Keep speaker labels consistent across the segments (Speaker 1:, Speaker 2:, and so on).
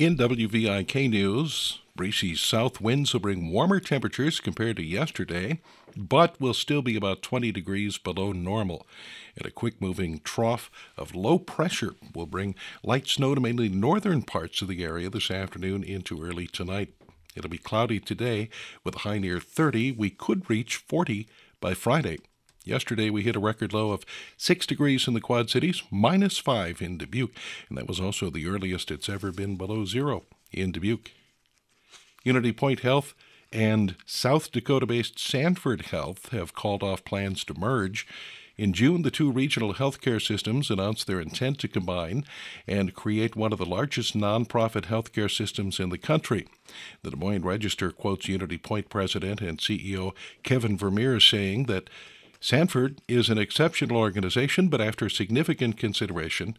Speaker 1: In WVIK News, breezy south winds will bring warmer temperatures compared to yesterday, but will still be about 20 degrees below normal. And a quick moving trough of low pressure will bring light snow to mainly northern parts of the area this afternoon into early tonight. It'll be cloudy today with a high near 30. We could reach 40 by Friday. Yesterday, we hit a record low of 6 degrees in the Quad Cities, minus 5 in Dubuque, and that was also the earliest it's ever been below zero in Dubuque. Unity Point Health and South Dakota based Sanford Health have called off plans to merge. In June, the two regional healthcare systems announced their intent to combine and create one of the largest nonprofit healthcare systems in the country. The Des Moines Register quotes Unity Point president and CEO Kevin Vermeer saying that Sanford is an exceptional organization, but after significant consideration,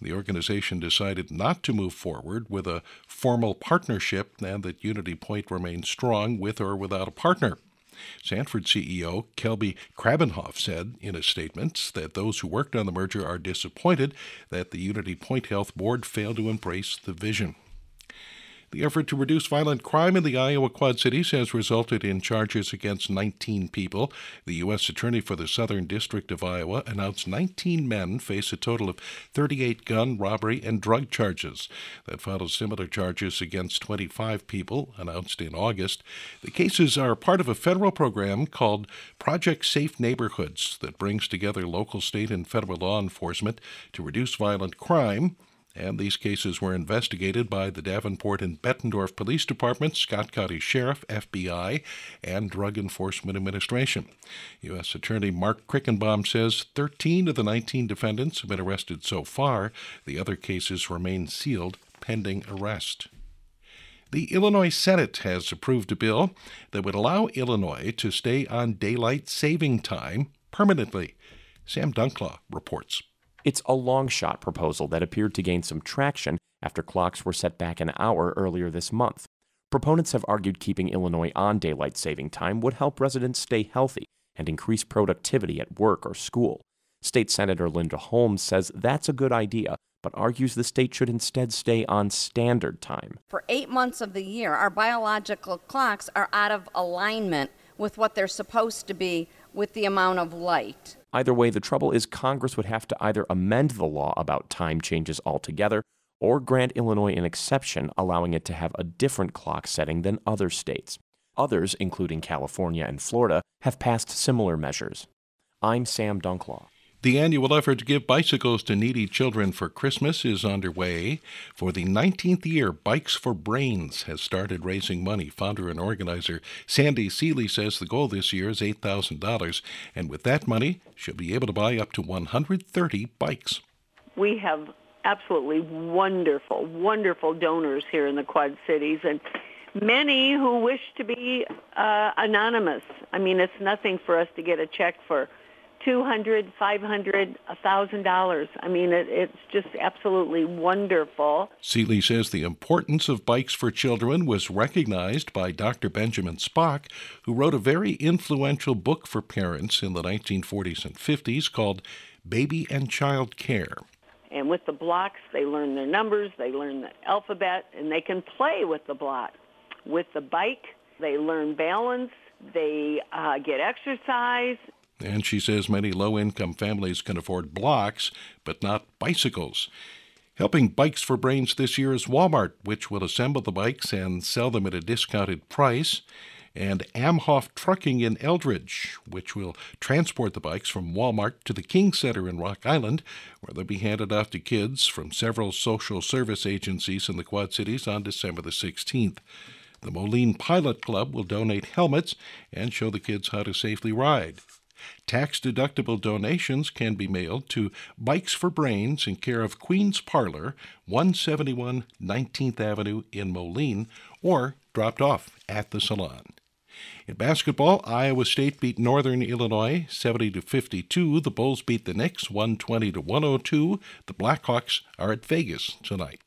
Speaker 1: the organization decided not to move forward with a formal partnership and that Unity Point remains strong with or without a partner. Sanford CEO Kelby Krabbenhoft said in a statement that those who worked on the merger are disappointed that the Unity Point Health Board failed to embrace the vision. The effort to reduce violent crime in the Iowa Quad Cities has resulted in charges against 19 people. The U.S. Attorney for the Southern District of Iowa announced 19 men face a total of 38 gun, robbery, and drug charges. That follows similar charges against 25 people announced in August. The cases are part of a federal program called Project Safe Neighborhoods that brings together local, state, and federal law enforcement to reduce violent crime and these cases were investigated by the Davenport and Bettendorf Police Departments, Scott County Sheriff, FBI, and Drug Enforcement Administration. U.S. Attorney Marc Krickbaum says 13 of the 19 defendants have been arrested so far. The other cases remain sealed pending arrest. The Illinois Senate has approved a bill that would allow Illinois to stay on daylight saving time permanently. Sam Dunklau reports.
Speaker 2: It's a long shot proposal that appeared to gain some traction after clocks were set back an hour earlier this month. Proponents have argued keeping Illinois on daylight saving time would help residents stay healthy and increase productivity at work or school. State Senator Linda Holmes says that's a good idea, but argues the state should instead stay on standard time.
Speaker 3: For eight months of the year, our biological clocks are out of alignment with what they're supposed to be with the amount of light.
Speaker 2: Either way, the trouble is Congress would have to either amend the law about time changes altogether or grant Illinois an exception allowing it to have a different clock setting than other states. Others, including California and Florida, have passed similar measures. I'm Sam Dunklau.
Speaker 1: The annual effort to give bicycles to needy children for Christmas is underway. For the 19th year, Bikes for Brains has started raising money. Founder and organizer Sandy Seeley says the goal this year is $8,000, and with that money, she'll be able to buy up to 130 bikes.
Speaker 4: We have absolutely wonderful, wonderful donors here in the Quad Cities, and many who wish to be uh, anonymous. I mean, it's nothing for us to get a check for two hundred, five hundred, a thousand dollars. I mean, it, it's just absolutely wonderful.
Speaker 1: Seeley says the importance of bikes for children was recognized by Dr. Benjamin Spock, who wrote a very influential book for parents in the 1940s and 50s called Baby and Child Care.
Speaker 4: And with the blocks, they learn their numbers, they learn the alphabet, and they can play with the block. With the bike, they learn balance, they uh, get exercise,
Speaker 1: and she says many low income families can afford blocks, but not bicycles. Helping Bikes for Brains this year is Walmart, which will assemble the bikes and sell them at a discounted price, and Amhoff Trucking in Eldridge, which will transport the bikes from Walmart to the King Center in Rock Island, where they'll be handed off to kids from several social service agencies in the Quad Cities on December the 16th. The Moline Pilot Club will donate helmets and show the kids how to safely ride. Tax deductible donations can be mailed to Bikes for Brains in care of Queen's Parlor, 171 19th Avenue in Moline, or dropped off at the salon. In basketball, Iowa State beat Northern Illinois 70 to 52. The Bulls beat the Knicks 120 to 102. The Blackhawks are at Vegas tonight.